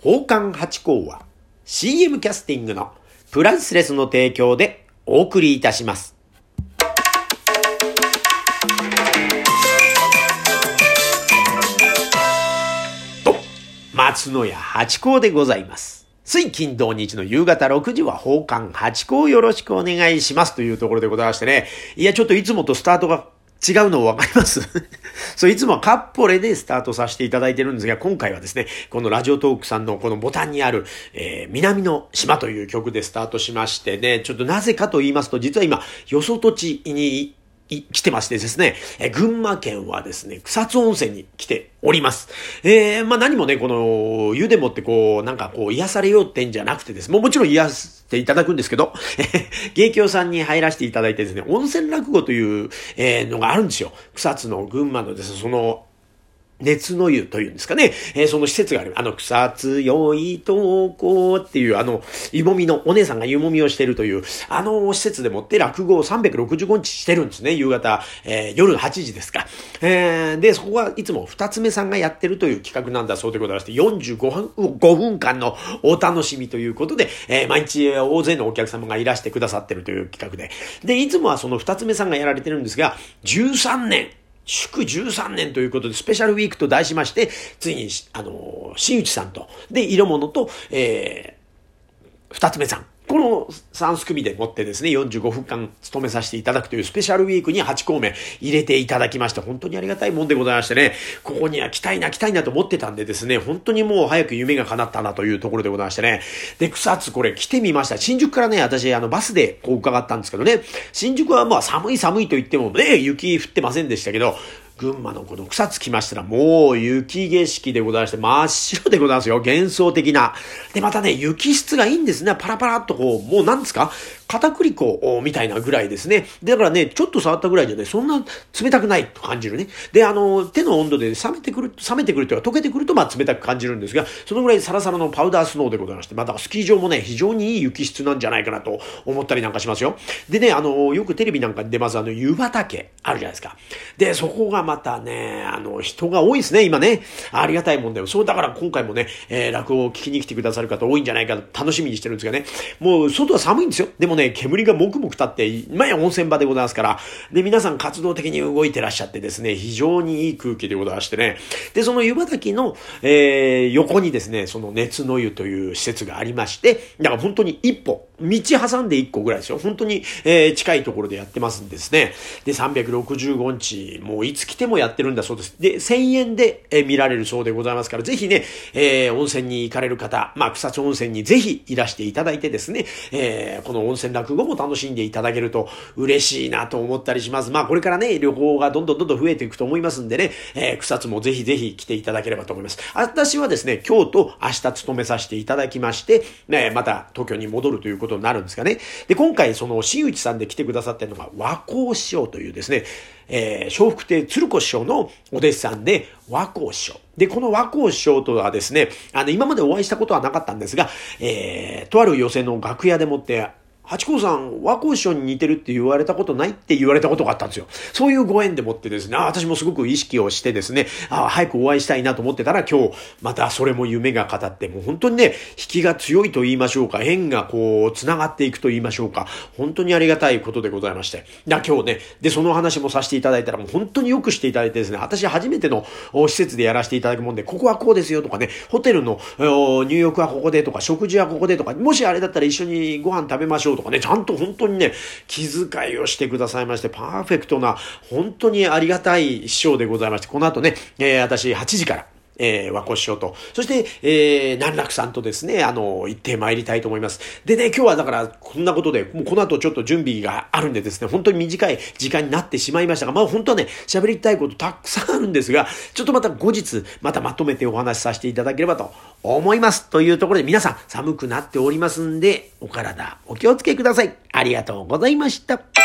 宝冠八甲は CM キャスティングのプライスレスの提供でお送りいたします。と、松野屋八甲でございます。水金土日の夕方6時は宝冠八甲よろしくお願いしますというところでございましてね。いや、ちょっといつもとスタートが違うの分かります？そう、いつもはカッポレでスタートさせていただいてるんですが、今回はですね、このラジオトークさんのこのボタンにある、えー、南の島という曲でスタートしましてね、ちょっとなぜかと言いますと、実は今、よそ土地に来てましてですね、え群馬県はですね、草津温泉に来ております。えー、まあ何もね、この、湯でもってこう、なんかこう、癒されようってんじゃなくてですもうもちろん癒していただくんですけど、芸協さんに入らせていただいてですね、温泉落語という、えー、のがあるんですよ。草津の群馬のですね、その、熱の湯というんですかね。えー、その施設がある。あの、草津よいとこっていう、あの、湯もみの、お姉さんが湯もみをしてるという、あの施設でもって落語を365日してるんですね。夕方、えー、夜8時ですか。えー、で、そこはいつも二つ目さんがやってるという企画なんだそうでございまして、45分 ,5 分間のお楽しみということで、え、毎日大勢のお客様がいらしてくださってるという企画で。で、いつもはその二つ目さんがやられてるんですが、13年、祝13年ということで、スペシャルウィークと題しまして、ついに、あの、新内さんと、で、色物と、えー、二つ目さん。この3組でもってですね、45分間務めさせていただくというスペシャルウィークに8項目入れていただきまして、本当にありがたいもんでございましてね、ここには来たいな、来たいなと思ってたんでですね、本当にもう早く夢が叶ったなというところでございましてね。で、草津これ来てみました。新宿からね、私、あの、バスでこう伺ったんですけどね、新宿はまあ寒い寒いと言ってもね、雪降ってませんでしたけど、群馬のこの草津来ましたらもう雪景色でございまして真っ白でございますよ。幻想的な。で、またね、雪質がいいんですね。パラパラっとこう、もうなんですか？片栗粉みたいなぐらいですね。だからね、ちょっと触ったぐらいじゃね、そんな冷たくないと感じるね。で、あの、手の温度で冷めてくる、冷めてくるというか溶けてくるとまあ冷たく感じるんですが、そのぐらいサラサラのパウダースノーでございまして、またスキー場もね、非常にいい雪質なんじゃないかなと思ったりなんかしますよ。でね、あの、よくテレビなんかに出ますあの、湯畑あるじゃないですか。で、そこがまたね、あの、人が多いですね、今ね。ありがたいもんだよ。そう、だから今回もね、えー、落語を聞きに来てくださる方多いんじゃないかと楽しみにしてるんですがね。もう、外は寒いんですよ。でもね、煙がもくもく立って、今や温泉場でございますから、で、皆さん活動的に動いてらっしゃってですね、非常にいい空気でございましてね。で、その湯畑の、えー、横にですね、その熱の湯という施設がありまして、だから本当に一歩、道挟んで一個ぐらいですよ。本当に、えー、近いところでやってますんですね。で、365日、もういつ来てもやってるんだそうです。で、1000円で、えー、見られるそうでございますから、ぜひね、えー、温泉に行かれる方、まあ、草津温泉にぜひいらしていただいてですね、え、この温泉落語も楽しんでいただけると嬉しいなと思ったりします。まあ、これからね、旅行がどんどんどんどん増えていくと思いますんでね、え、草津もぜひぜひ来ていただければと思います。私はですね、今日と明日勤めさせていただきまして、ね、また東京に戻るということことになるんですかね。で、今回その新内さんで来てくださってるのが和光師匠というですね、えー、笑福亭鶴子師匠のお弟子さんで和光師匠。で、この和光師匠とはですね、あの、今までお会いしたことはなかったんですが、えー、とある寄席の楽屋でもって、八甲さん、和光師匠に似てるって言われたことないって言われたことがあったんですよ。そういうご縁でもってですね、あ私もすごく意識をしてですね、あ早くお会いしたいなと思ってたら今日、またそれも夢が語って、もう本当にね、引きが強いと言いましょうか、縁がこう、繋がっていくと言いましょうか、本当にありがたいことでございまして。だ今日ね、で、その話もさせていただいたら、もう本当によくしていただいてですね、私初めての施設でやらせていただくもんで、ここはこうですよとかね、ホテルの入浴はここでとか、食事はここでとか、もしあれだったら一緒にご飯食べましょうとかね、ちゃんと本当にね、気遣いをしてくださいまして、パーフェクトな、本当にありがたい師匠でございまして、この後ね、えー、私8時から、えー、和光師匠と、そして、えー、南楽さんとですね、あの、行って参りたいと思います。でね、今日はだから、こんなことで、もうこの後ちょっと準備があるんでですね、本当に短い時間になってしまいましたが、まあ本当はね、喋りたいことたくさんあるんですが、ちょっとまた後日、またまとめてお話しさせていただければと思います。というところで皆さん、寒くなっておりますんで、お体お気をつけください。ありがとうございました。